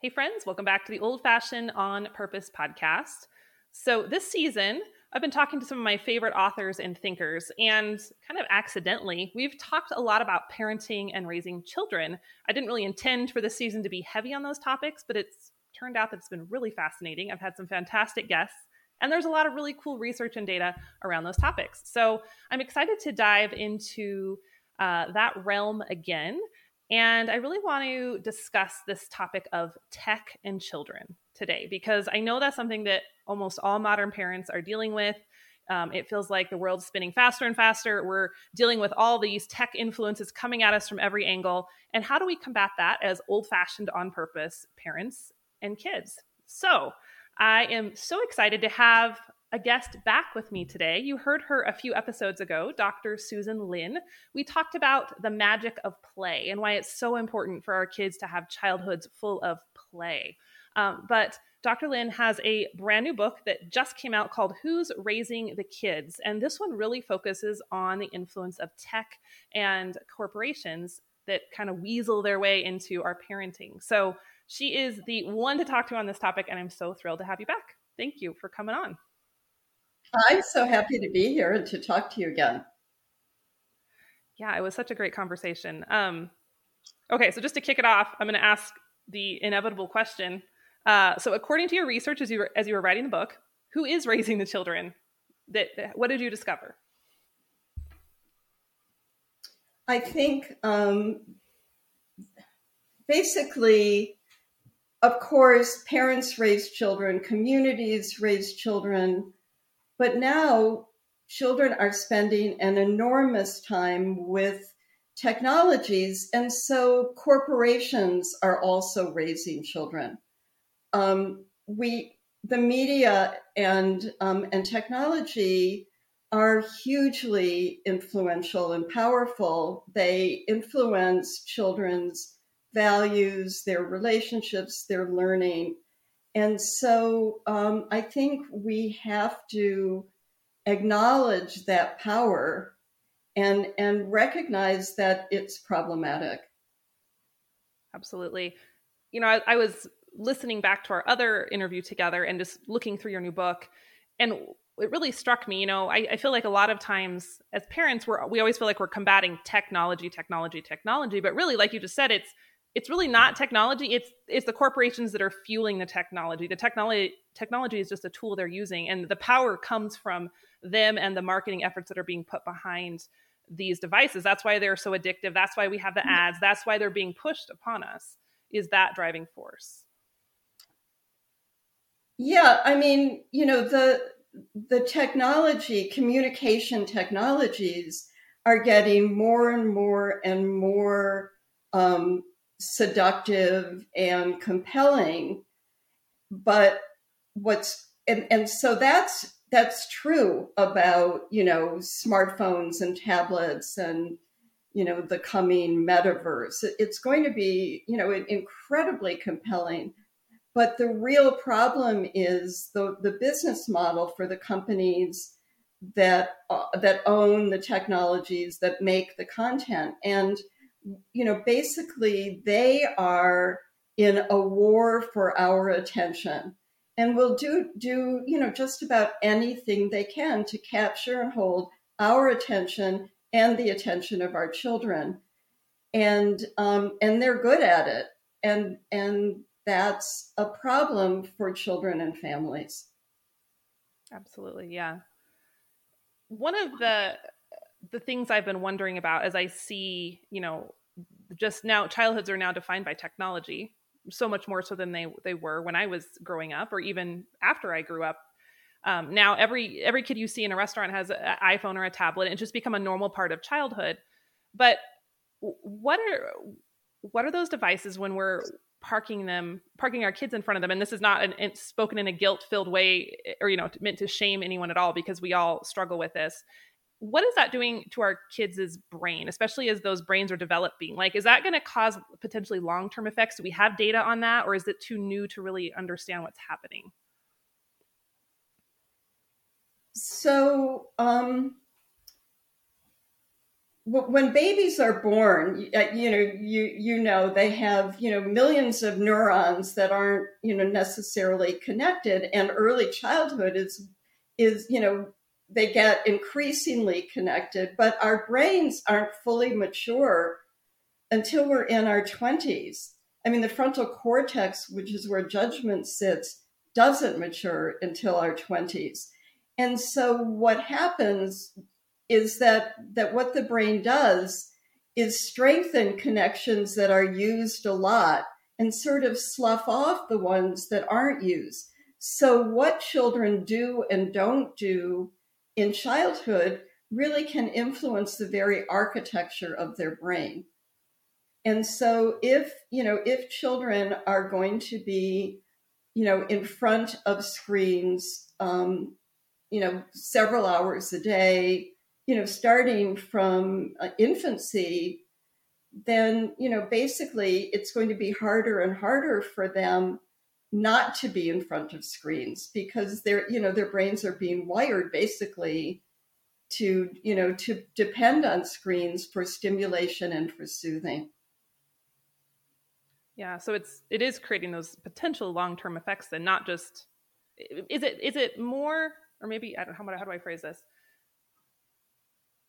Hey, friends, welcome back to the Old Fashioned on Purpose podcast. So, this season, I've been talking to some of my favorite authors and thinkers, and kind of accidentally, we've talked a lot about parenting and raising children. I didn't really intend for this season to be heavy on those topics, but it's turned out that it's been really fascinating. I've had some fantastic guests, and there's a lot of really cool research and data around those topics. So, I'm excited to dive into uh, that realm again. And I really want to discuss this topic of tech and children today because I know that's something that almost all modern parents are dealing with. Um, it feels like the world's spinning faster and faster. We're dealing with all these tech influences coming at us from every angle. And how do we combat that as old fashioned, on purpose parents and kids? So I am so excited to have a guest back with me today. You heard her a few episodes ago, Dr. Susan Linn. We talked about the magic of play and why it's so important for our kids to have childhoods full of play. Um, but Dr. Linn has a brand new book that just came out called Who's Raising the Kids? And this one really focuses on the influence of tech and corporations that kind of weasel their way into our parenting. So she is the one to talk to on this topic, and I'm so thrilled to have you back. Thank you for coming on. I'm so happy to be here and to talk to you again. Yeah, it was such a great conversation. Um, okay, so just to kick it off, I'm going to ask the inevitable question. Uh, so, according to your research, as you were, as you were writing the book, who is raising the children? That what did you discover? I think um, basically, of course, parents raise children, communities raise children, but now children are spending an enormous time with technologies, and so corporations are also raising children. Um, we, the media and um, and technology are hugely influential and powerful. They influence children's values, their relationships, their learning, and so um, I think we have to acknowledge that power and and recognize that it's problematic. Absolutely. You know, I, I was listening back to our other interview together and just looking through your new book, and it really struck me. You know, I, I feel like a lot of times as parents, we're we always feel like we're combating technology, technology, technology, but really, like you just said, it's it's really not technology it's it's the corporations that are fueling the technology. The technology technology is just a tool they're using and the power comes from them and the marketing efforts that are being put behind these devices. That's why they're so addictive. That's why we have the ads. That's why they're being pushed upon us is that driving force. Yeah i mean you know the the technology communication technologies are getting more and more and more um, seductive and compelling. But what's and, and so that's that's true about you know smartphones and tablets and you know the coming metaverse. It's going to be you know incredibly compelling. But the real problem is the, the business model for the companies that uh, that own the technologies that make the content. And you know, basically they are in a war for our attention and will do do you know just about anything they can to capture and hold our attention and the attention of our children. And um, and they're good at it. And and that's a problem for children and families. Absolutely yeah. One of the the things I've been wondering about as I see, you know, just now childhoods are now defined by technology so much more so than they they were when I was growing up or even after I grew up. Um, now every every kid you see in a restaurant has an iPhone or a tablet. And just become a normal part of childhood. But what are what are those devices when we're parking them parking our kids in front of them and this is not an, spoken in a guilt filled way or you know meant to shame anyone at all because we all struggle with this what is that doing to our kids' brain, especially as those brains are developing? Like, is that going to cause potentially long term effects? Do we have data on that, or is it too new to really understand what's happening? So, um, when babies are born, uh, you know, you you know they have you know millions of neurons that aren't you know necessarily connected, and early childhood is is you know they get increasingly connected, but our brains aren't fully mature until we're in our twenties. I mean, the frontal cortex, which is where judgment sits, doesn't mature until our twenties, and so what happens is that that what the brain does is strengthen connections that are used a lot and sort of slough off the ones that aren't used. So what children do and don't do in childhood really can influence the very architecture of their brain. And so if, you know, if children are going to be, you know, in front of screens, um, you know, several hours a day, you know, starting from uh, infancy, then, you know, basically it's going to be harder and harder for them not to be in front of screens because their, you know, their brains are being wired basically to, you know, to depend on screens for stimulation and for soothing. Yeah, so it's it is creating those potential long-term effects and not just is it is it more or maybe I don't know how, how do I phrase this?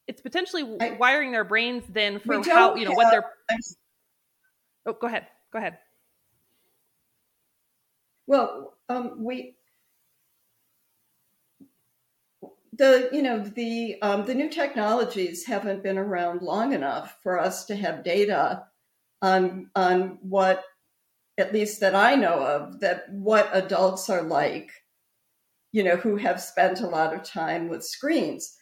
it's potentially I, wiring their brains then for how you know have, what they're oh go ahead go ahead well um, we the you know the um, the new technologies haven't been around long enough for us to have data on on what at least that I know of that what adults are like you know who have spent a lot of time with screens.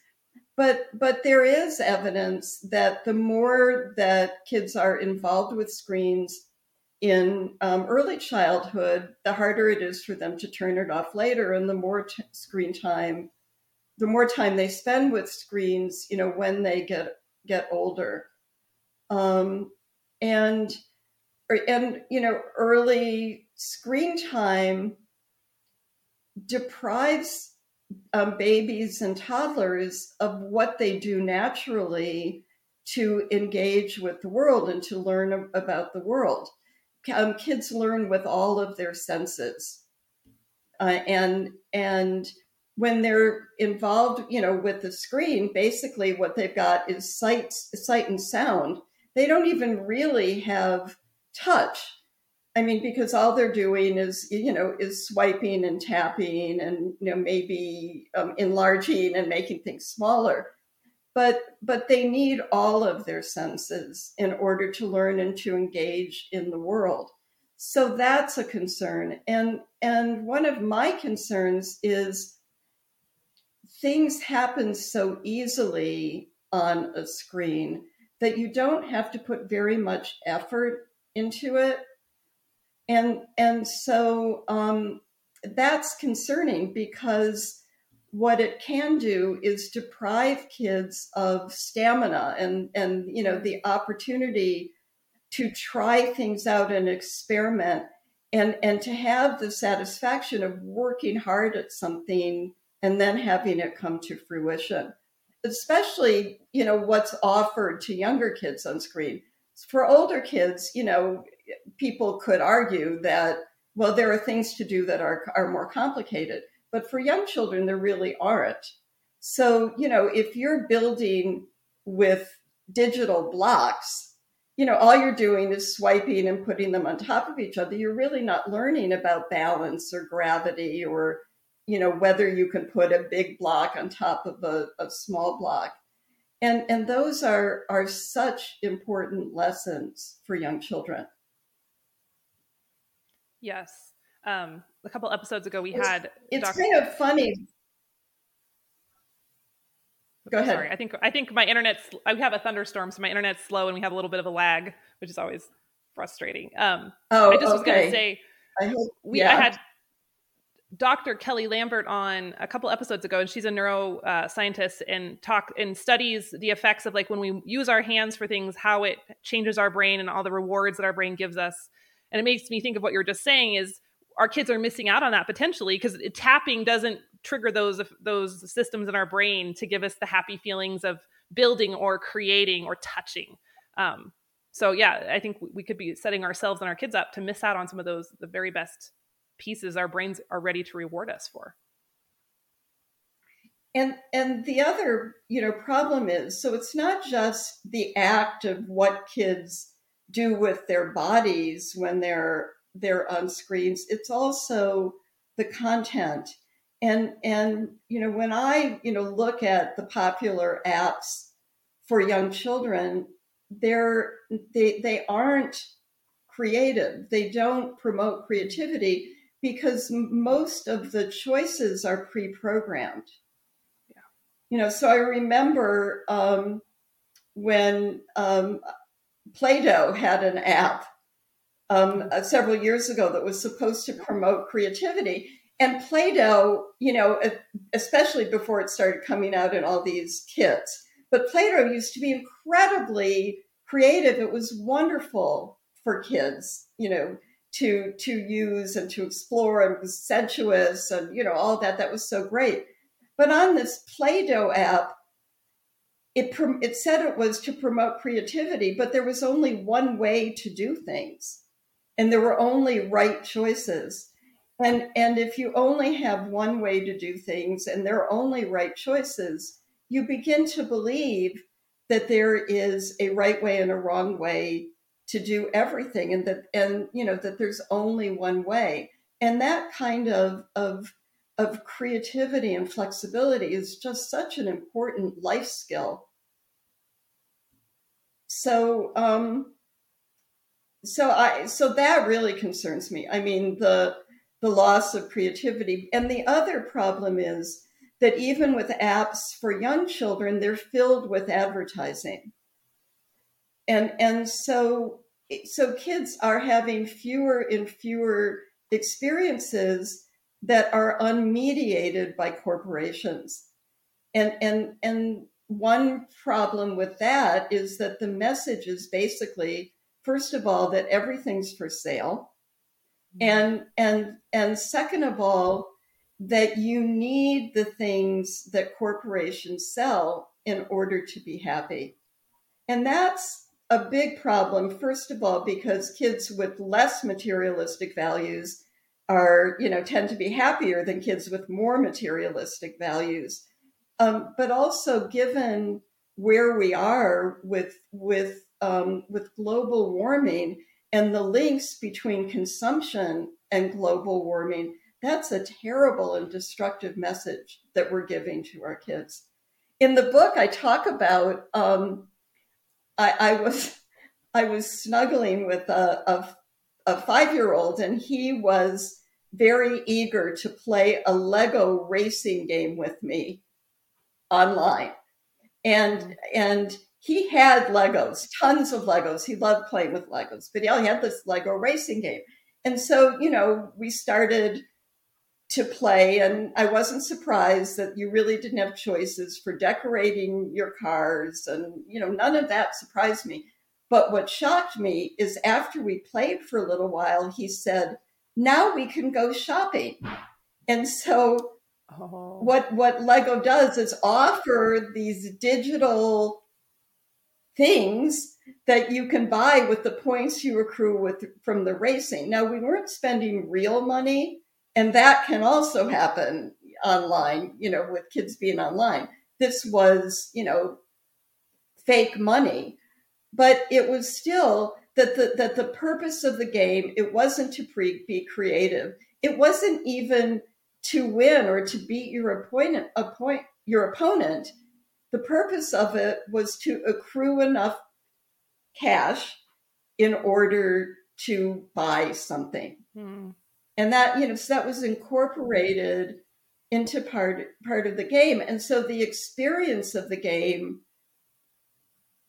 But but there is evidence that the more that kids are involved with screens in um, early childhood, the harder it is for them to turn it off later, and the more t- screen time, the more time they spend with screens, you know, when they get get older, um, and and you know, early screen time deprives um, babies and toddlers of what they do naturally to engage with the world and to learn about the world. Um, kids learn with all of their senses, uh, and and when they're involved, you know, with the screen, basically what they've got is sight, sight and sound. They don't even really have touch I mean, because all they're doing is, you know, is swiping and tapping and, you know, maybe um, enlarging and making things smaller. But, but they need all of their senses in order to learn and to engage in the world. So that's a concern. And, and one of my concerns is things happen so easily on a screen that you don't have to put very much effort into it and and so um, that's concerning because what it can do is deprive kids of stamina and and you know the opportunity to try things out and experiment and and to have the satisfaction of working hard at something and then having it come to fruition especially you know what's offered to younger kids on screen for older kids you know people could argue that, well, there are things to do that are, are more complicated. But for young children, there really aren't. So, you know, if you're building with digital blocks, you know, all you're doing is swiping and putting them on top of each other. You're really not learning about balance or gravity or, you know, whether you can put a big block on top of a, a small block. And, and those are, are such important lessons for young children. Yes. Um, a couple episodes ago, we it's, had. It's Dr. kind of funny. Go ahead. Sorry, I think I think my internet's. I have a thunderstorm, so my internet's slow, and we have a little bit of a lag, which is always frustrating. Um, oh, I just okay. was going to say, I hope, we yeah. I had Dr. Kelly Lambert on a couple episodes ago, and she's a neuroscientist uh, and talk and studies the effects of like when we use our hands for things, how it changes our brain and all the rewards that our brain gives us. And it makes me think of what you were just saying is our kids are missing out on that potentially because tapping doesn't trigger those those systems in our brain to give us the happy feelings of building or creating or touching. Um, so yeah, I think we could be setting ourselves and our kids up to miss out on some of those the very best pieces our brains are ready to reward us for. And and the other, you know, problem is so it's not just the act of what kids do with their bodies when they're they're on screens. It's also the content. And and you know, when I, you know, look at the popular apps for young children, they're they they aren't creative. They don't promote creativity because most of the choices are pre-programmed. Yeah. You know, so I remember um, when um, Play-Doh had an app um, uh, several years ago that was supposed to promote creativity. And Play Doh, you know, especially before it started coming out in all these kits, but Play Doh used to be incredibly creative. It was wonderful for kids, you know, to to use and to explore and was sensuous and you know all that that was so great but on this play-doh app it it said it was to promote creativity but there was only one way to do things and there were only right choices. And and if you only have one way to do things and there are only right choices you begin to believe that there is a right way and a wrong way to do everything and that and you know that there's only one way. And that kind of of of creativity and flexibility is just such an important life skill. So um so I so that really concerns me. I mean the the loss of creativity. And the other problem is that even with apps for young children, they're filled with advertising. And and so so kids are having fewer and fewer experiences that are unmediated by corporations. And and and one problem with that is that the message is basically first of all that everything's for sale. Mm-hmm. and and and second of all that you need the things that corporations sell in order to be happy. And that's a big problem first of all because kids with less materialistic values are you know tend to be happier than kids with more materialistic values. Um, but also given where we are with with um, with global warming and the links between consumption and global warming, that's a terrible and destructive message that we're giving to our kids. In the book, I talk about um, I, I, was I was snuggling with a, a, a five year old, and he was very eager to play a Lego racing game with me online, and and he had Legos, tons of Legos. He loved playing with Legos, but he had this Lego racing game. And so, you know, we started to play, and I wasn't surprised that you really didn't have choices for decorating your cars, and, you know, none of that surprised me. But what shocked me is after we played for a little while, he said, Now we can go shopping. And so, oh. what, what Lego does is offer these digital things that you can buy with the points you accrue with from the racing. Now we weren't spending real money, and that can also happen online, you know, with kids being online. This was, you know, fake money, but it was still that the that the purpose of the game it wasn't to pre- be creative. It wasn't even to win or to beat your opponent, your opponent the purpose of it was to accrue enough cash in order to buy something. Hmm. And that, you know, so that was incorporated into part part of the game. And so the experience of the game,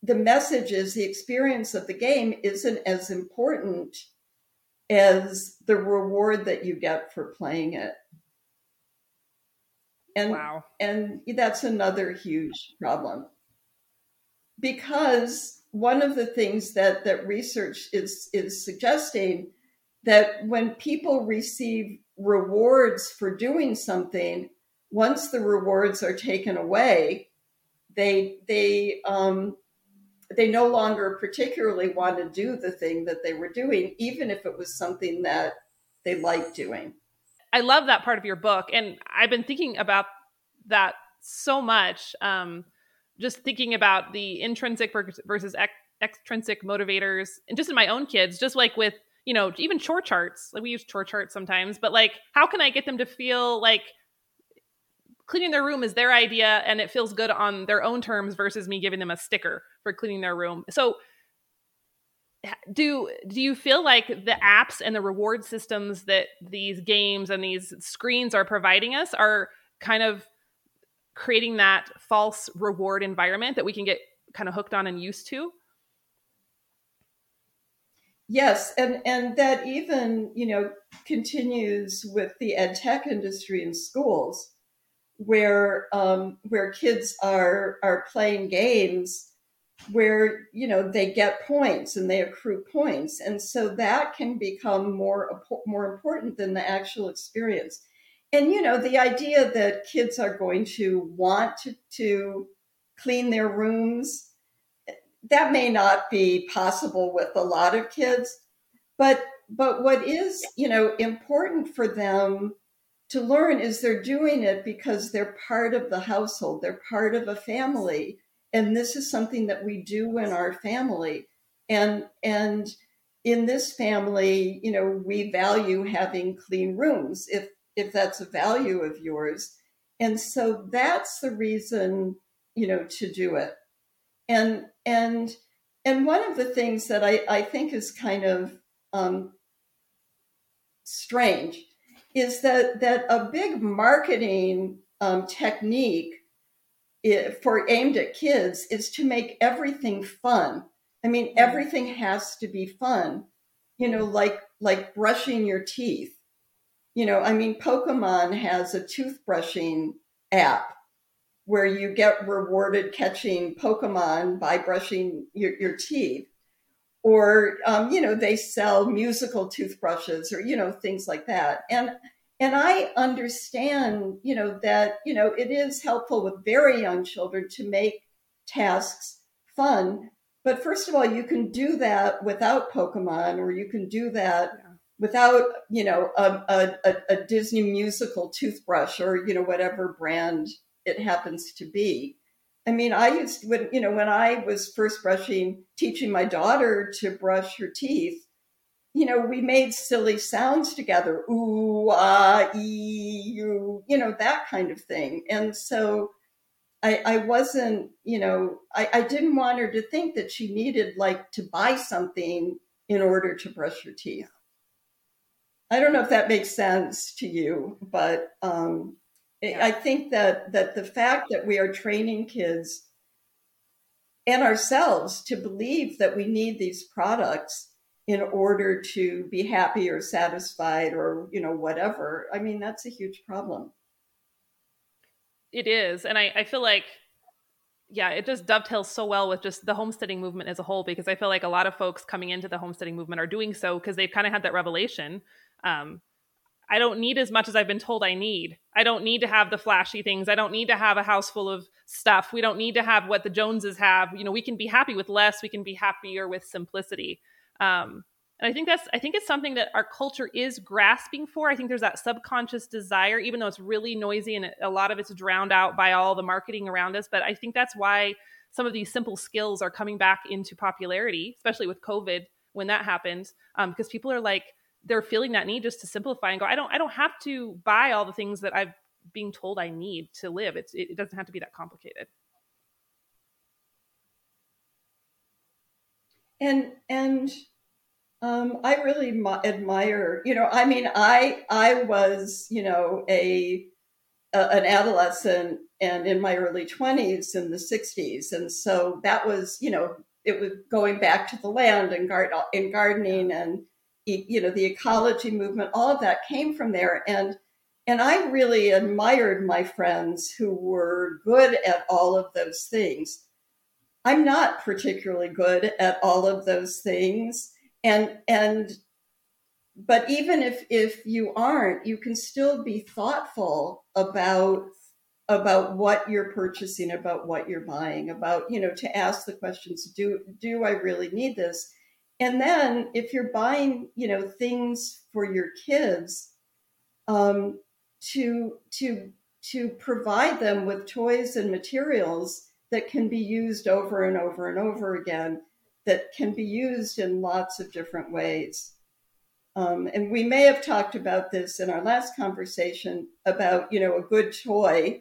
the message is the experience of the game isn't as important as the reward that you get for playing it. And, wow. and that's another huge problem. Because one of the things that, that research is, is suggesting that when people receive rewards for doing something, once the rewards are taken away, they they um, they no longer particularly want to do the thing that they were doing, even if it was something that they liked doing. I love that part of your book, and I've been thinking about that so much. Um, just thinking about the intrinsic versus extrinsic motivators, and just in my own kids, just like with you know even chore charts. Like we use chore charts sometimes, but like how can I get them to feel like cleaning their room is their idea and it feels good on their own terms versus me giving them a sticker for cleaning their room. So do do you feel like the apps and the reward systems that these games and these screens are providing us are kind of creating that false reward environment that we can get kind of hooked on and used to? Yes, and and that even you know continues with the ed tech industry in schools where um, where kids are are playing games where you know they get points and they accrue points. And so that can become more more important than the actual experience. And you know the idea that kids are going to want to, to clean their rooms that may not be possible with a lot of kids. But but what is you know important for them to learn is they're doing it because they're part of the household, they're part of a family. And this is something that we do in our family. And and in this family, you know, we value having clean rooms if if that's a value of yours. And so that's the reason, you know, to do it. And and and one of the things that I, I think is kind of um, strange is that that a big marketing um, technique for aimed at kids is to make everything fun. I mean, everything has to be fun. You know, like like brushing your teeth. You know, I mean, Pokemon has a toothbrushing app where you get rewarded catching Pokemon by brushing your, your teeth or um, you know they sell musical toothbrushes or you know things like that and and i understand you know that you know it is helpful with very young children to make tasks fun but first of all you can do that without pokemon or you can do that yeah. without you know a, a, a disney musical toothbrush or you know whatever brand it happens to be I mean, I used when you know when I was first brushing, teaching my daughter to brush her teeth. You know, we made silly sounds together, ooh, ah, ee, you, you know, that kind of thing. And so, I, I wasn't, you know, I, I didn't want her to think that she needed like to buy something in order to brush her teeth. I don't know if that makes sense to you, but um, yeah. I think that that the fact that we are training kids and ourselves to believe that we need these products in order to be happy or satisfied or you know whatever i mean that's a huge problem it is and i, I feel like yeah it just dovetails so well with just the homesteading movement as a whole because i feel like a lot of folks coming into the homesteading movement are doing so because they've kind of had that revelation um, I don't need as much as I've been told I need. I don't need to have the flashy things. I don't need to have a house full of stuff. We don't need to have what the Joneses have. You know, we can be happy with less. We can be happier with simplicity. Um, and I think that's I think it's something that our culture is grasping for. I think there's that subconscious desire, even though it's really noisy and a lot of it's drowned out by all the marketing around us. But I think that's why some of these simple skills are coming back into popularity, especially with COVID when that happened, um, because people are like they're feeling that need just to simplify and go i don't i don't have to buy all the things that i've being told i need to live it's it, doesn't have to be that complicated and and um, I really admire, you know, I mean, I I was, you know, a, a, an adolescent and in my early twenties in the '60s, and so that was, you know, it was going back to the land and guard in gardening and you know the ecology movement all of that came from there. And and i really admired my friends who were good at all of those things i'm not particularly good at all of those things and and but even if if you aren't you can still be thoughtful about about what you're purchasing, about what you're buying, about, you know, to ask the questions, do, do I really need this? And then if you're buying, you know, things for your kids, um, to, to, to provide them with toys and materials that can be used over and over and over again, that can be used in lots of different ways. Um, and we may have talked about this in our last conversation about, you know, a good toy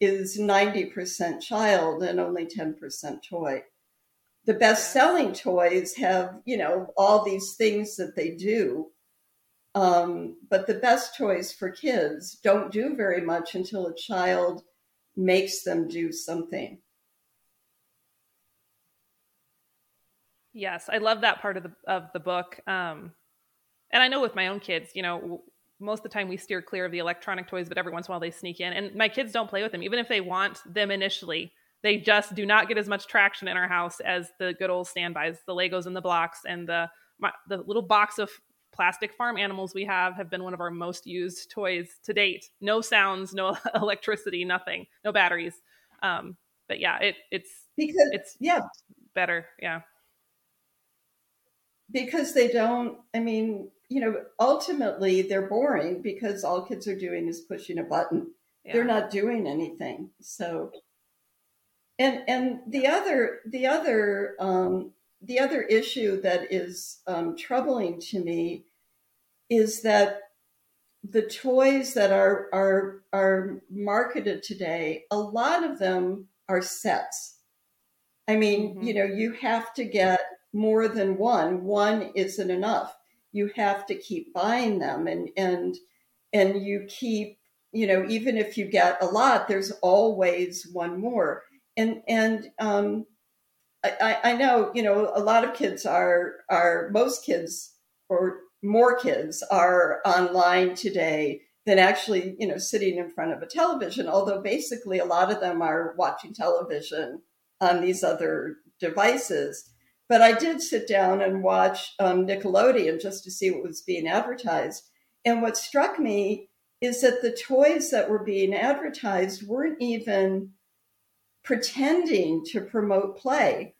is 90% child and only 10% toy. The best selling toys have, you know, all these things that they do. Um, but the best toys for kids don't do very much until a child makes them do something. Yes, I love that part of the of the book. Um, and I know with my own kids, you know, most of the time we steer clear of the electronic toys, but every once in a while they sneak in. And my kids don't play with them, even if they want them initially. They just do not get as much traction in our house as the good old standbys, the Legos and the blocks, and the my, the little box of plastic farm animals we have have been one of our most used toys to date. No sounds, no electricity, nothing, no batteries. Um, but yeah, it it's because it's yeah better, yeah because they don't i mean you know ultimately they're boring because all kids are doing is pushing a button yeah. they're not doing anything so and and the other the other um, the other issue that is um, troubling to me is that the toys that are are are marketed today a lot of them are sets i mean mm-hmm. you know you have to get more than one, one isn't enough. You have to keep buying them and and and you keep, you know, even if you get a lot, there's always one more. And and um I, I know, you know, a lot of kids are are most kids or more kids are online today than actually, you know, sitting in front of a television, although basically a lot of them are watching television on these other devices. But I did sit down and watch um, Nickelodeon just to see what was being advertised. And what struck me is that the toys that were being advertised weren't even pretending to promote play.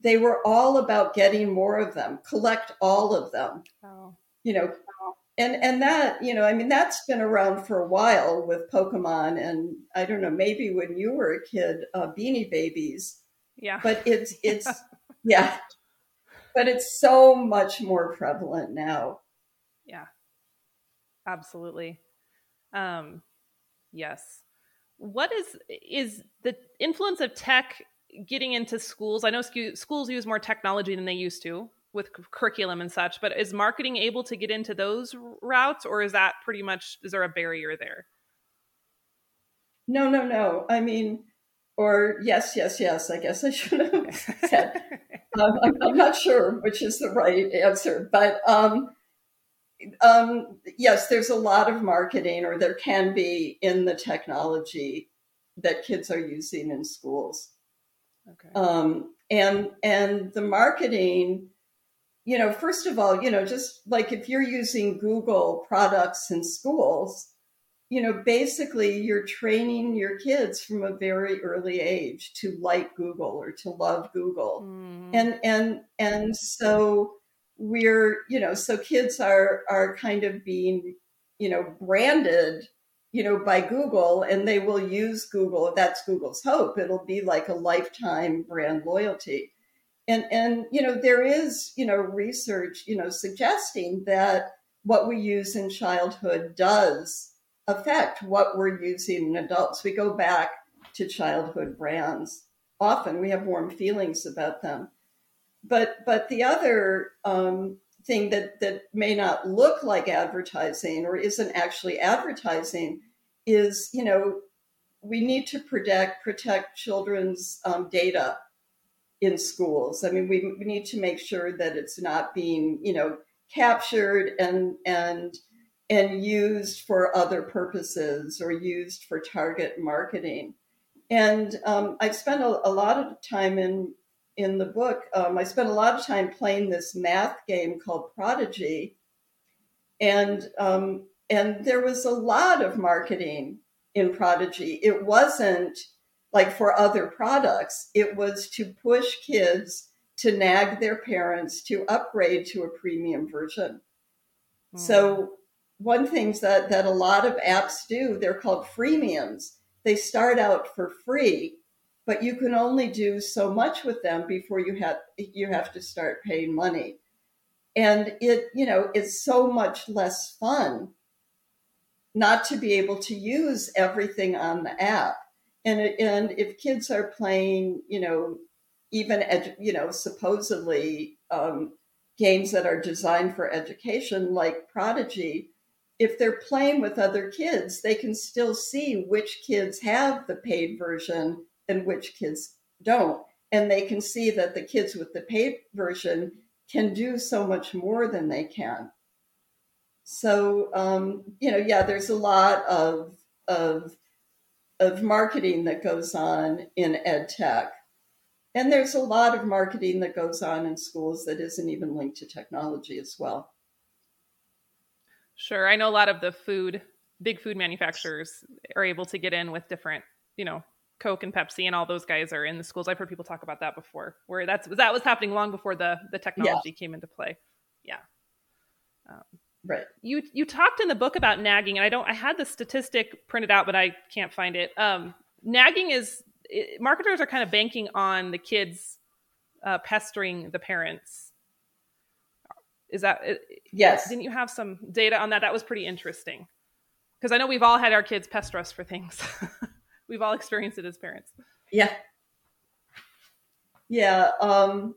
They were all about getting more of them, collect all of them. Oh. You know, and and that you know, I mean, that's been around for a while with Pokemon, and I don't know, maybe when you were a kid, uh, Beanie Babies. Yeah, but it's it's yeah. But it's so much more prevalent now. Yeah. Absolutely. Um yes. What is is the influence of tech getting into schools? I know schools use more technology than they used to with curriculum and such, but is marketing able to get into those routes or is that pretty much is there a barrier there? No, no, no. I mean, or yes, yes, yes. I guess I should have said. Um, I'm, I'm, not sure which is the right answer, but um, um, yes, there's a lot of marketing, or there can be in the technology that kids are using in schools. Okay. Um, and and the marketing, you know, first of all, you know, just like if you're using Google products in schools you know, basically you're training your kids from a very early age to like Google or to love Google. Mm. And and and so we're, you know, so kids are are kind of being, you know, branded, you know, by Google and they will use Google. That's Google's hope. It'll be like a lifetime brand loyalty. And and you know, there is, you know, research, you know, suggesting that what we use in childhood does affect what we're using in adults. We go back to childhood brands. Often we have warm feelings about them. But but the other um, thing that that may not look like advertising or isn't actually advertising is you know we need to protect protect children's um, data in schools. I mean, we, we need to make sure that it's not being you know captured and and and used for other purposes or used for target marketing. And um, I've spent a, a, lot of time in in the book. Um, I spent a lot of time playing this math game called Prodigy, and um, and there was a lot of marketing in Prodigy. It wasn't like for other products, it was to push kids to nag their parents to upgrade to a premium version. Mm. So one things that, that a lot of apps do, they're called freemiums. They start out for free, but you can only do so much with them before you have you have to start paying money. And it, you know, is so much less fun not to be able to use everything on the app. And, and if kids are playing, you know, even, edu- you know, supposedly um, games that are designed for education, like Prodigy, if they're playing with other kids, they can still see which kids have the paid version and which kids don't. And they can see that the kids with the paid version can do so much more than they can. So um, you know, yeah, there's a lot of of of marketing that goes on in ed tech. And there's a lot of marketing that goes on in schools that isn't even linked to technology as well. Sure. I know a lot of the food, big food manufacturers are able to get in with different, you know, Coke and Pepsi and all those guys are in the schools. I've heard people talk about that before, where that's that was happening long before the the technology yeah. came into play. Yeah. Um, right. You you talked in the book about nagging, and I don't. I had the statistic printed out, but I can't find it. Um, nagging is it, marketers are kind of banking on the kids uh, pestering the parents. Is that yes? Didn't you have some data on that? That was pretty interesting because I know we've all had our kids pester us for things. we've all experienced it as parents. Yeah. Yeah. Um,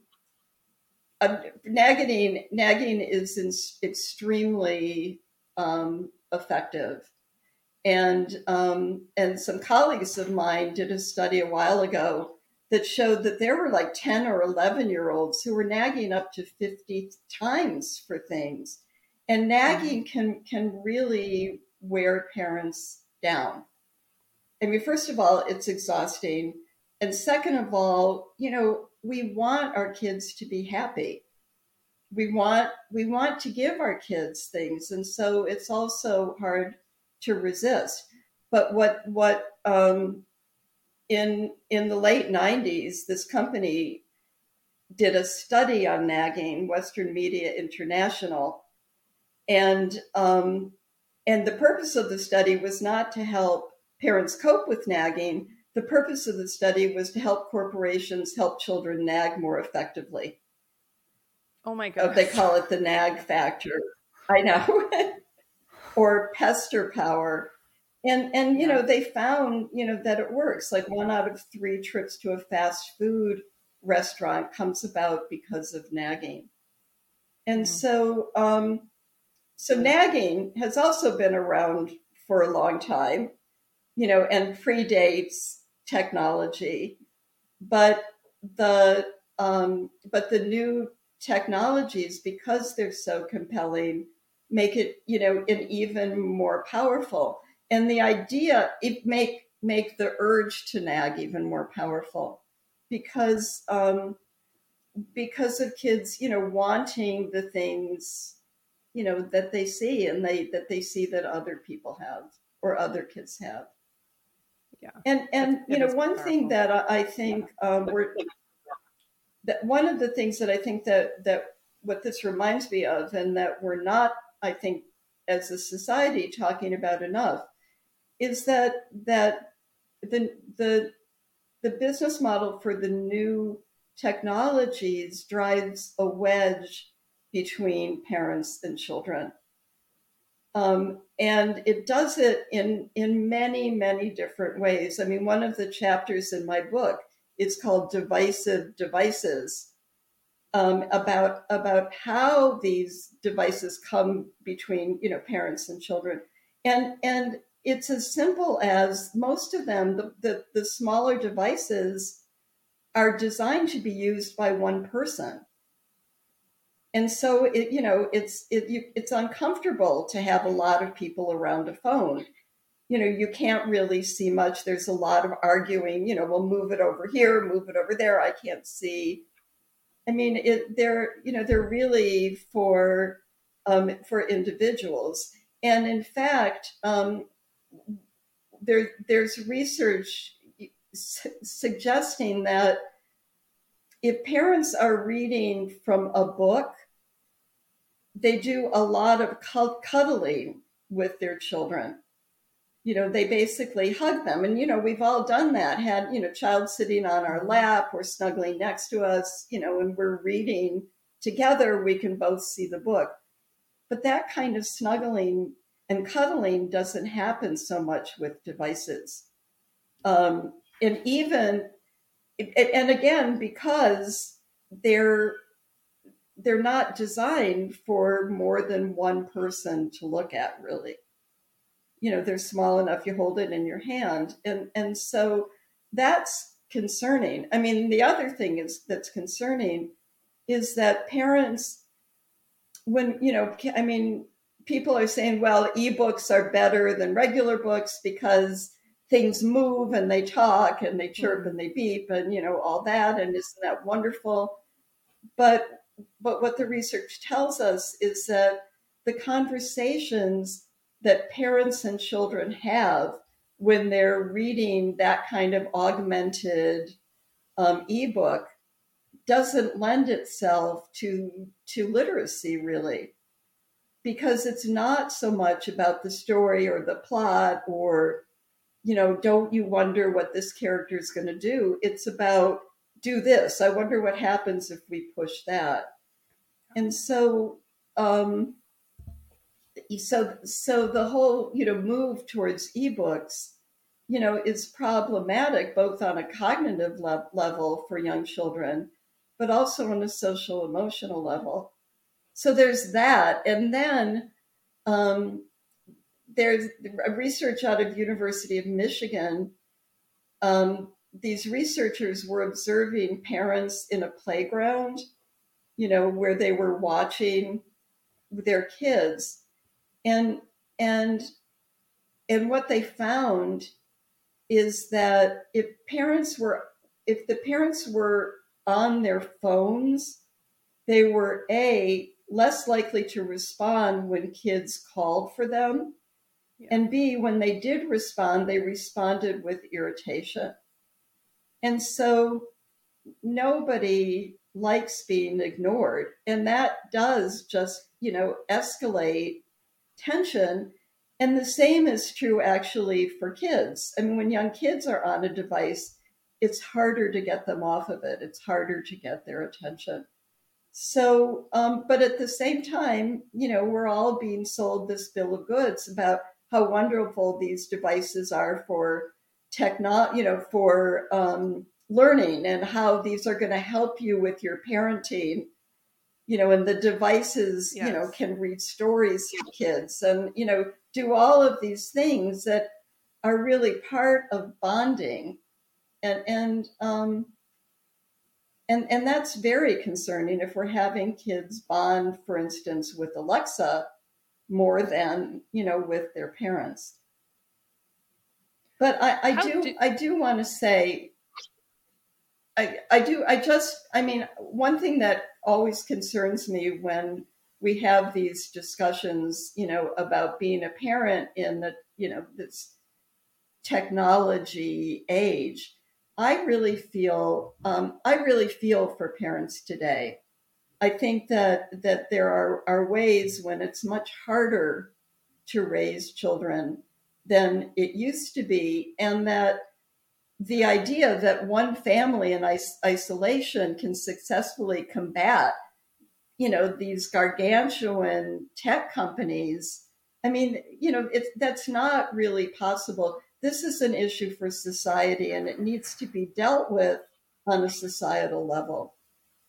uh, nagging nagging is in, extremely um, effective and um, and some colleagues of mine did a study a while ago that showed that there were like 10 or 11 year olds who were nagging up to 50 times for things and nagging mm-hmm. can can really wear parents down i mean first of all it's exhausting and second of all you know we want our kids to be happy we want we want to give our kids things and so it's also hard to resist. But what what um, in in the late '90s, this company did a study on nagging, Western Media International, and um, and the purpose of the study was not to help parents cope with nagging. The purpose of the study was to help corporations help children nag more effectively. Oh my god! They call it the nag factor. I know. or pester power. And and you know, they found, you know, that it works. Like one out of three trips to a fast food restaurant comes about because of nagging. And mm-hmm. so um so nagging has also been around for a long time, you know, and predates technology. But the um, but the new technologies, because they're so compelling, make it, you know, an even more powerful. And the idea, it make make the urge to nag even more powerful because um, because of kids, you know, wanting the things, you know, that they see and they that they see that other people have or other kids have. Yeah. And and you know, one powerful. thing that I think um, we're that one of the things that I think that that what this reminds me of, and that we're not I think, as a society talking about enough, is that that the the the business model for the new technologies drives a wedge between parents and children. Um, and it does it in in many many different ways. I mean, one of the chapters in my book is called "Divisive Devices," um, about about how these devices come between you know parents and children, and and it's as simple as most of them the, the, the smaller devices are designed to be used by one person. And so it you know it's it, you, it's uncomfortable to have a lot of people around a phone. You know you can't really see much. There's a lot of arguing you know we'll move it over here move it over there i can't see. I mean, it, they're you know they're really for um, for individuals, and in fact, um, there there's research su- suggesting that if parents are reading from a book, they do a lot of cuddling with their children. You know, they basically hug them. And, you know, we've all done that, had, you know, child sitting on our lap or snuggling next to us, you know, and we're reading together, we can both see the book. But that kind of snuggling and cuddling doesn't happen so much with devices. Um, and even, and again, because they're they're not designed for more than one person to look at really. You know they're small enough you hold it in your hand. And and so that's concerning. I mean the other thing is that's concerning is that parents when you know i mean people are saying well ebooks are better than regular books because things move and they talk and they chirp mm-hmm. and they beep and you know all that. And isn't that wonderful? But but what the research tells us is that the conversations that parents and children have when they're reading that kind of augmented um, ebook doesn't lend itself to to literacy really because it's not so much about the story or the plot or you know don't you wonder what this character is going to do? It's about do this. I wonder what happens if we push that. And so um so so the whole you know move towards ebooks you know is problematic both on a cognitive le- level for young children but also on a social emotional level so there's that. And then um, there's a research out of university of michigan. Um, these researchers were observing parents in a playground you know where they were watching their kids. And and and what they found is that if parents were if the parents were on their phones they were a less likely to respond when kids called for them yeah. and b when they did respond they responded with irritation and so nobody likes being ignored and that does just you know escalate tension. And the same is true actually for kids. I mean, when young kids are on a device, it's harder to get them off of it, it's harder to get their attention. So, um, but at the same time, you know, we're all being sold this bill of goods about how wonderful these devices are for techno, you know, for um, learning and how these are going to help you with your parenting you know, and the devices, yes. you know, can read stories to kids and, you know, do all of these things that are really part of bonding. And, and, um, and, and that's very concerning if we're having kids bond, for instance, with Alexa more than, you know, with their parents. But I, I do, do, I do want to say, I, I do, I just, I mean, one thing that always concerns me when we have these discussions, you know, about being a parent in the, you know, this technology age. I really feel, um, I really feel for parents today. I think that that there are, are ways when it's much harder to raise children than it used to be, and that the idea that one family in is- isolation can successfully combat, you know, these gargantuan tech companies. I mean, you know, it's, that's not really possible. This is an issue for society and it needs to be dealt with on a societal level.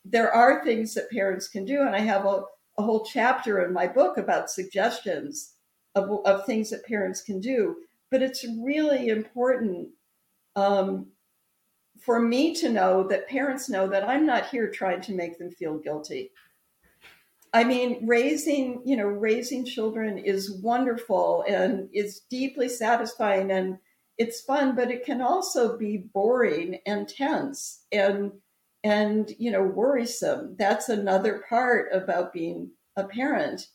There are things that parents can do, and I have a, a whole chapter in my book about suggestions of, of things that parents can do. But it's really important um, for me to know that parents know that I'm not here trying to make them feel guilty. I mean, raising, you know, raising children is wonderful and is deeply satisfying and it's fun, but it can also be boring and tense and and you know worrisome. That's another part about being a parent.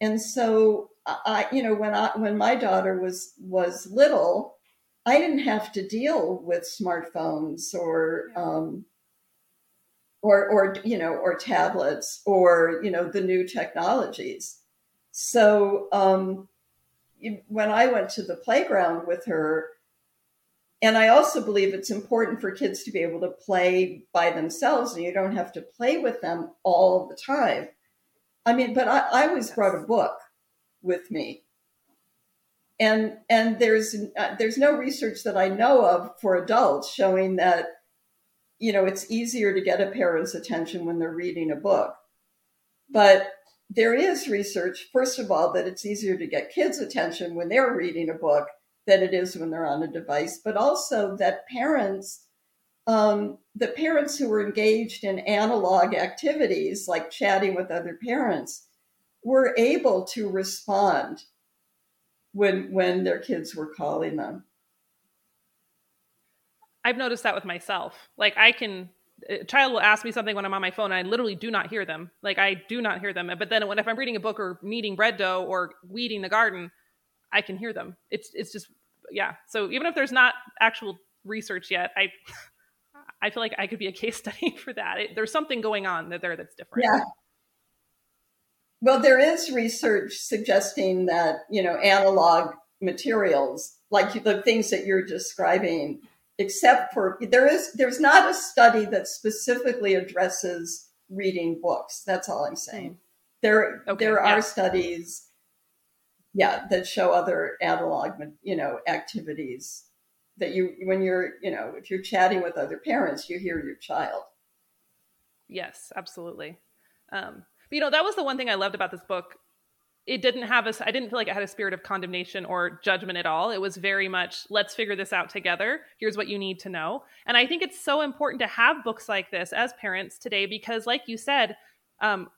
And so I, you know, when I when my daughter was was little, I didn't have to deal with smartphones or um, or or you know or tablets or you know the new technologies. So um, when I went to the playground with her, and I also believe it's important for kids to be able to play by themselves, and you don't have to play with them all the time. I mean, but I, I always brought a book with me, and and there's uh, there's no research that I know of for adults showing that you know it's easier to get a parent's attention when they're reading a book, but there is research, first of all, that it's easier to get kids' attention when they're reading a book than it is when they're on a device, but also that parents, um, the parents who were engaged in analog activities like chatting with other parents, were able to respond when when their kids were calling them. I've noticed that with myself. Like I can a child will ask me something when I'm on my phone, and I literally do not hear them. Like I do not hear them. But then when if I'm reading a book or kneading bread dough or weeding the garden, I can hear them. It's it's just yeah. So even if there's not actual research yet, I I feel like I could be a case study for that. It, there's something going on there that's different. Yeah. Well, there is research suggesting that you know analog materials like the things that you're describing except for there is there's not a study that specifically addresses reading books. That's all I'm saying. There okay, there yeah. are studies, yeah, that show other analog you know activities that you when you're you know if you're chatting with other parents, you hear your child. Yes, absolutely. Um, but, you know that was the one thing I loved about this book it didn't have a i didn't feel like it had a spirit of condemnation or judgment at all. It was very much let's figure this out together. Here's what you need to know. And i think it's so important to have books like this as parents today because like you said um,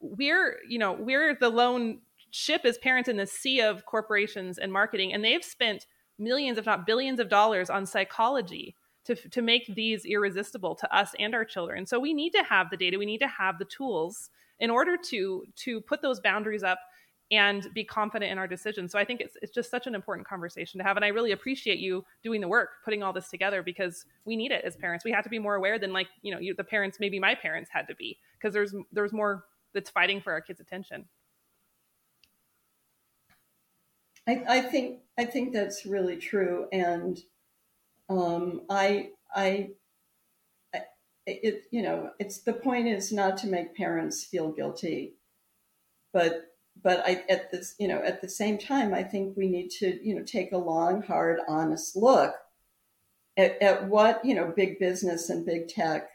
we're you know we're the lone ship as parents in the sea of corporations and marketing. And they've spent millions if not billions of dollars on psychology to, to make these irresistible to us and our children. So we need to have the data. We need to have the tools in order to to put those boundaries up and be confident in our decisions. So I think it's it's just such an important conversation to have, and I really appreciate you doing the work, putting all this together because we need it as parents. We have to be more aware than like you know you, the parents maybe my parents had to be because there's there's more that's fighting for our kids' attention. I, I think I think that's really true, and um, I I it you know it's the point is not to make parents feel guilty, but but I, at this, you know, at the same time, I think we need to, you know, take a long, hard, honest look at, at what, you know, big business and big tech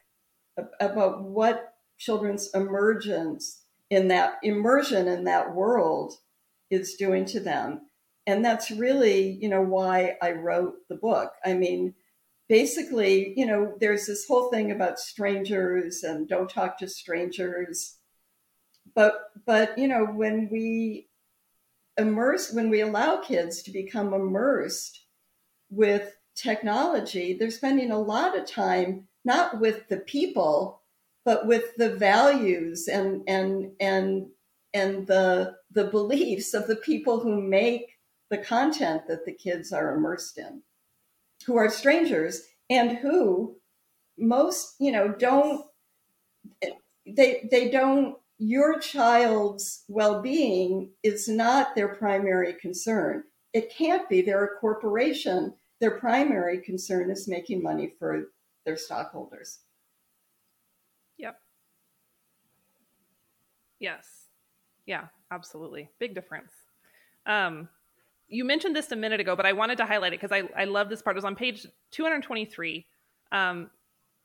about what children's emergence in that immersion in that world is doing to them. And that's really, you know, why I wrote the book. I mean, basically, you know, there's this whole thing about strangers and don't talk to strangers but but you know when we immerse when we allow kids to become immersed with technology they're spending a lot of time not with the people but with the values and and and and the the beliefs of the people who make the content that the kids are immersed in who are strangers and who most you know don't they they don't your child's well being is not their primary concern. It can't be. They're a corporation. Their primary concern is making money for their stockholders. Yep. Yes. Yeah, absolutely. Big difference. Um, you mentioned this a minute ago, but I wanted to highlight it because I, I love this part. It was on page 223. Um,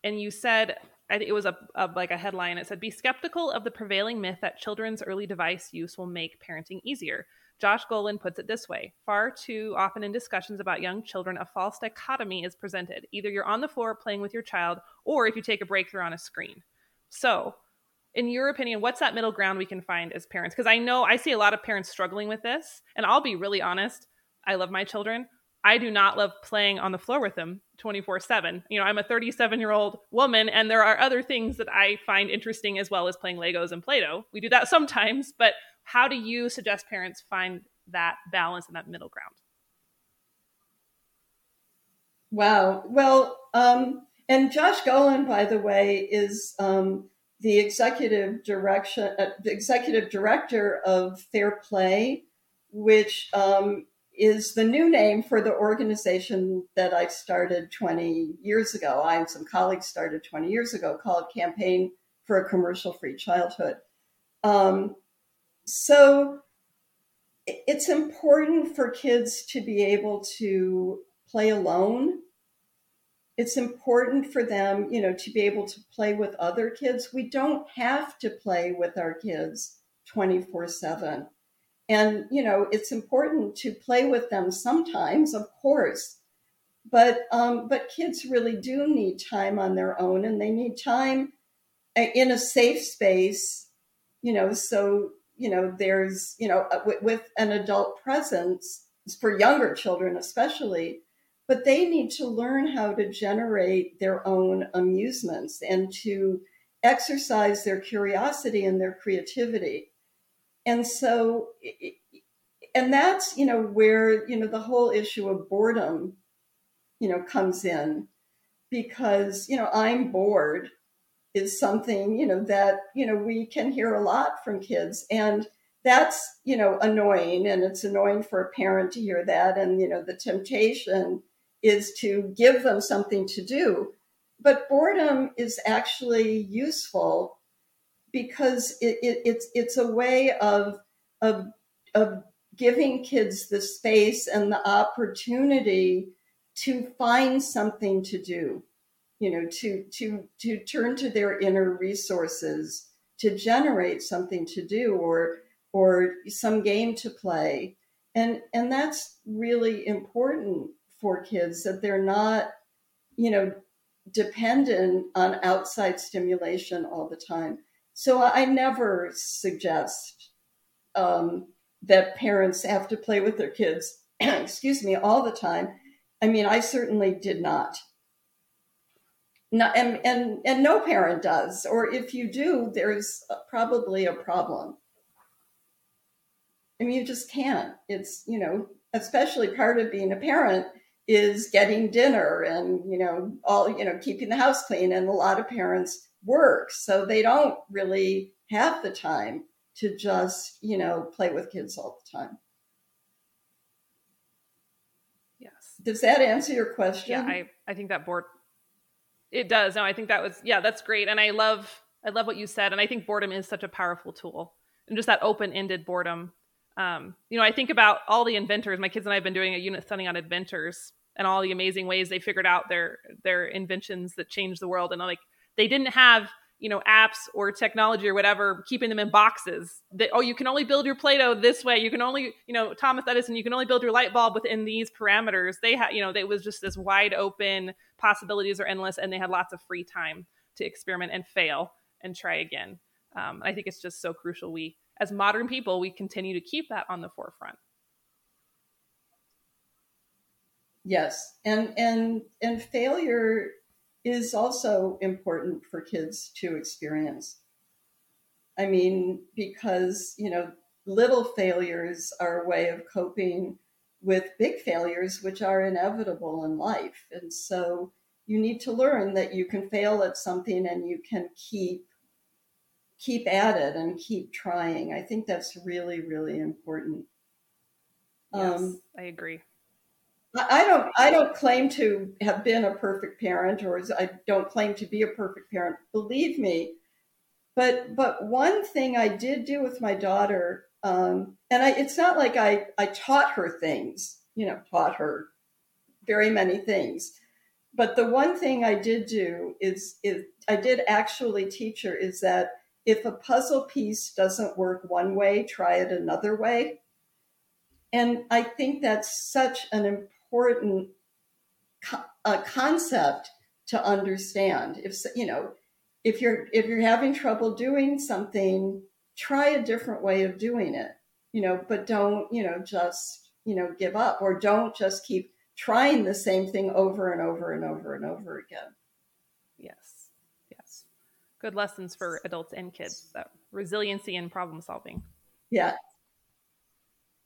and you said it was a, a, like a headline. It said, "Be skeptical of the prevailing myth that children's early device use will make parenting easier." Josh Golin puts it this way: Far too often in discussions about young children, a false dichotomy is presented. Either you're on the floor playing with your child, or if you take a break, they're on a screen. So, in your opinion, what's that middle ground we can find as parents? Because I know I see a lot of parents struggling with this, and I'll be really honest. I love my children, I do not love playing on the floor with them 24 7. You know, I'm a 37 year old woman, and there are other things that I find interesting as well as playing Legos and Play Doh. We do that sometimes, but how do you suggest parents find that balance and that middle ground? Wow. Well, um, and Josh Golin, by the way, is um, the executive direction, uh, the executive director of Fairplay, which um, is the new name for the organization that I started 20 years ago. I and some colleagues started 20 years ago called Campaign for a Commercial Free Childhood. Um, so it's important for kids to be able to play alone. It's important for them, you know, to be able to play with other kids. We don't have to play with our kids 24 7 and, you know, it's important to play with them sometimes, of course. But um, but kids really do need time on their own, and they need time uh, in a safe space, you know. So you know, there's you know, uh, with, with an adult presence for younger children, especially. But they need to learn how to generate their own amusements and to exercise their curiosity and their creativity and so and that's you know where you know the whole issue of boredom you know comes in. Because you know i'm bored is something you know that you know we can hear a lot from kids. And that's you know annoying and it's annoying for a parent to hear that. And you know the temptation is to give them something to do. But boredom is actually useful because it, it, it's it's a way of of of giving kids the space and the opportunity to find something to do you know to to to turn to their inner resources to generate something to do or or some game to play. And and that's really important for kids that they're not you know dependent on outside stimulation all the time so I never suggest um, that parents have to play with their kids, excuse me, all the time. I mean, I certainly did not. not and, and, and no parent does. Or if you do, there's probably a problem. I mean, you just can't. It's, you know, especially part of being a parent is getting dinner and, you know, all, you know, keeping the house clean. And a lot of parents work. So they don't really have the time to just, you know, play with kids all the time. Yes. Does that answer your question? Yeah, I, I think that board it does. No, I think that was yeah, that's great. And I love I love what you said. And I think boredom is such a powerful tool. And just that open-ended boredom. Um, you know, I think about all the inventors. My kids and I have been doing a unit study on inventors and all the amazing ways they figured out their their inventions that changed the world. And I'm like they didn't have you know apps or technology or whatever keeping them in boxes that oh you can only build your play-doh this way. You can only you know thomas edison you can only build your light bulb within these parameters. They had you know it was just this wide open possibilities are endless and they had lots of free time to experiment and fail and try again. Um, i think it's just so crucial we as modern people we continue to keep that on the forefront. Yes. And and and failure is also important for kids to experience. I mean, because, you know, little failures are a way of coping with big failures, which are inevitable in life. And so you need to learn that you can fail at something and you can keep keep at it and keep trying. I think that's really, really important. Yes, um, I agree. I don't I don't claim to have been a perfect parent or I don't claim to be a perfect parent. Believe me. But but one thing I did do with my daughter, um, and I, it's not like I, I taught her things, you know, taught her very many things. But the one thing I did do is, I did actually teach her is that if a puzzle piece doesn't work one way, try it another way. And I think that's such an important co- a concept to understand. If you know, if you're if you're having trouble doing something, try a different way of doing it. You know, but don't you know just you know give up or don't just keep trying the same thing over and over and over and over again. Yes. Yes. Good lessons for adults and kids. That resiliency and problem solving. Yeah.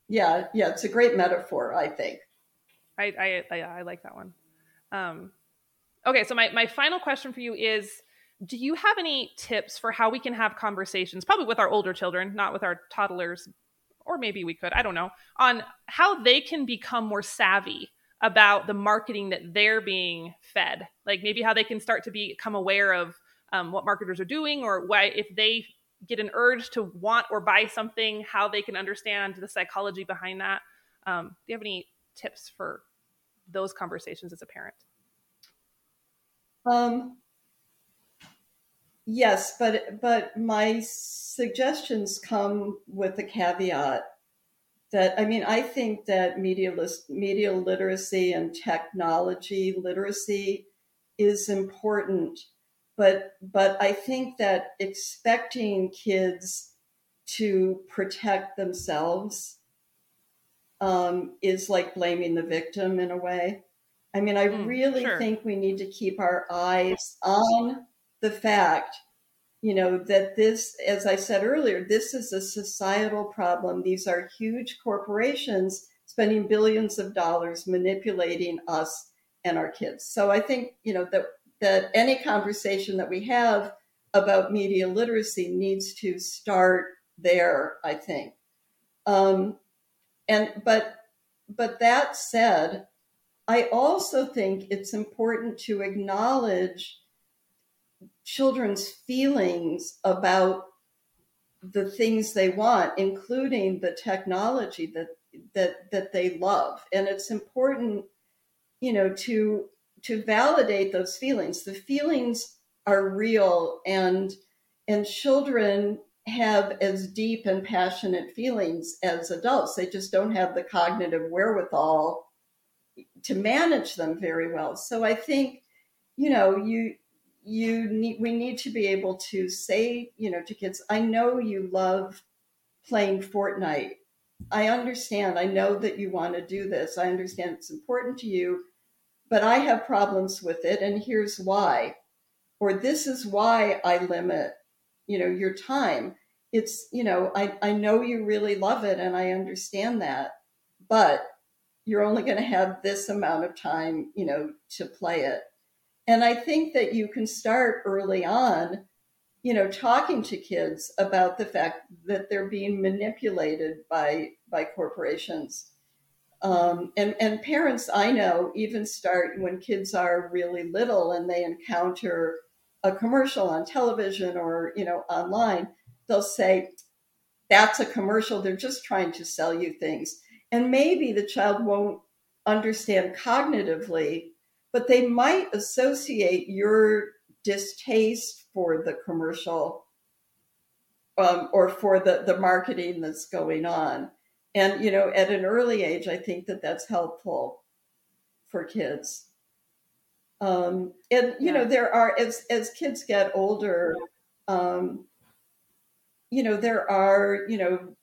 Yeah. Yeah. It's a great metaphor, I think. I, I, I, I like that one. Um, okay. So my, my final question for you is, do you have any tips for how we can have conversations, probably with our older children, not with our toddlers, or maybe we could, I don't know, on how they can become more savvy about the marketing that they're being fed? Like maybe how they can start to become aware of um, what marketers are doing, or why, if they get an urge to want or buy something, how they can understand the psychology behind that. Um, do you have any tips for those conversations as a parent? Um, Yes, but but my suggestions come with the caveat that I mean I think that media list, media literacy and technology literacy is important, but but I think that expecting kids to protect themselves um, is like blaming the victim in a way. I mean, I mm, really sure. think we need to keep our eyes on the fact, you know, that this, as I said earlier, this is a societal problem. These are huge corporations spending billions of dollars manipulating us and our kids. So I think, you know, that that any conversation that we have about media literacy needs to start there, I think. Um, and but but that said, I also think it's important to acknowledge children's feelings about the things they want, including the technology that that that they love. And it's important, you know, to to validate those feelings. The feelings are real and and children have as deep and passionate feelings as adults. They just don't have the cognitive wherewithal to manage them very well. So I think, you know, you you need we need to be able to say you know to kids i know you love playing fortnite i understand i know that you want to do this i understand it's important to you but i have problems with it and here's why or this is why i limit you know your time it's you know i, I know you really love it and i understand that but you're only going to have this amount of time you know to play it and I think that you can start early on, you know, talking to kids about the fact that they're being manipulated by by corporations. Um, and, and parents I know even start when kids are really little and they encounter a commercial on television or you know online, they'll say, that's a commercial. They're just trying to sell you things. And maybe the child won't understand cognitively but they might associate your distaste for the commercial um, or for the, the marketing that's going on. And, you know, at an early age, I think that that's helpful for kids. Um, and, you yeah. know, there are, as, as kids get older, um, you know, there are, you know,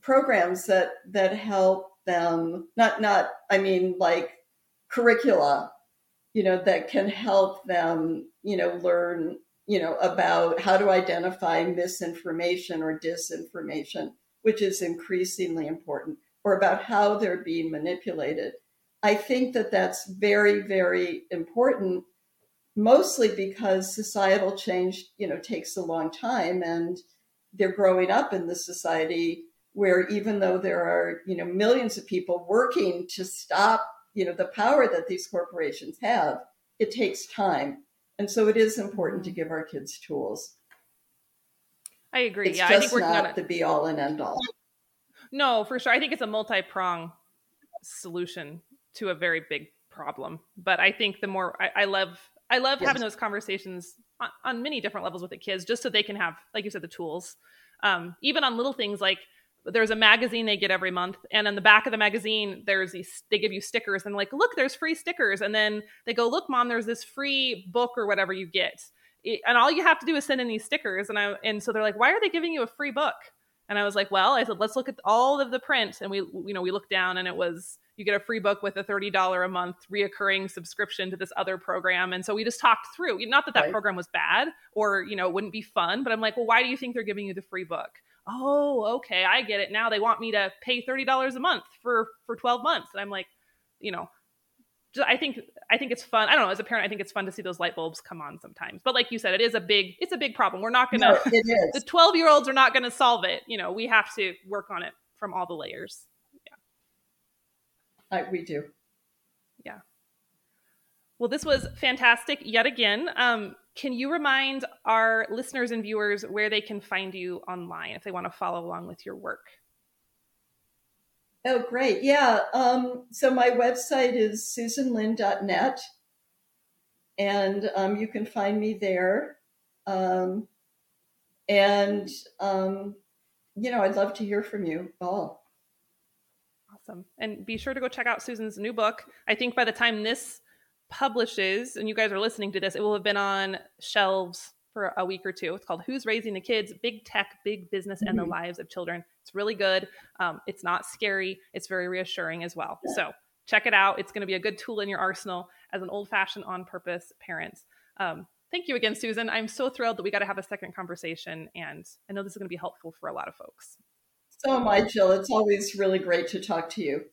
programs that, that help them, not, not, I mean, like curricula, you know, that can help them, you know, learn, you know, about how to identify misinformation or disinformation, which is increasingly important, or about how they're being manipulated. I think that that's very, very important, mostly because societal change, you know, takes a long time and they're growing up in the society where even though there are, you know, millions of people working to stop you know the power that these corporations have it takes time. And so it is important to give our kids tools. I agree. It's yeah i think we're not the be all and end all. No for sure. I think it's a multi-prong solution to a very big problem. But i think the more i, I love i love yes. having those conversations on, on, many different levels with the kids just so they can have like you said the tools. Um, even on little things like there's a magazine they get every month and on the back of the magazine there's these they give you stickers and like look there's free stickers. And then they go look mom there's this free book or whatever you get. And all you have to do is send in these stickers and i and so they're like why are they giving you a free book And I was like, well, I said, let's look at all of the print. And we, you know, we looked down and it was, you get a free book with a $30 a month reoccurring subscription to this other program. And so we just talked through, not that that right. program was bad or, you know, it wouldn't be fun, but I'm like, well, why do you think they're giving you the free book? Oh, okay. I get it. Now they want me to pay $30 a month for, for 12 months. And I'm like, you know, I think I think it's fun. I don't know. As a parent, I think it's fun to see those light bulbs come on sometimes. But like you said, it is a big it's a big problem. We're not gonna. No, the twelve year olds are not gonna solve it. You know, we have to work on it from all the layers. Yeah, I, we do. Yeah. Well, this was fantastic yet again. Um, can you remind our listeners and viewers where they can find you online if they want to follow along with your work? Oh, great. Yeah. Um, so my website is susanlinn.net, and um, you can find me there. Um, and, um, you know, I'd love to hear from you all. Awesome. And be sure to go check out Susan's new book. I think by the time this publishes and you guys are listening to this, it will have been on shelves for a week or two. It's called Who's Raising the Kids Big Tech, Big Business, and the mm-hmm. Lives of Children. It's really good. Um, it's not scary, it's very reassuring as well. Yeah. So check it out. It's going to be a good tool in your arsenal as an old fashioned on purpose parent. Um, thank you again, Susan. I'm so thrilled that we got to have a second conversation, and I know this is going to be helpful for a lot of folks. So am I, Jill. It's always really great to talk to you.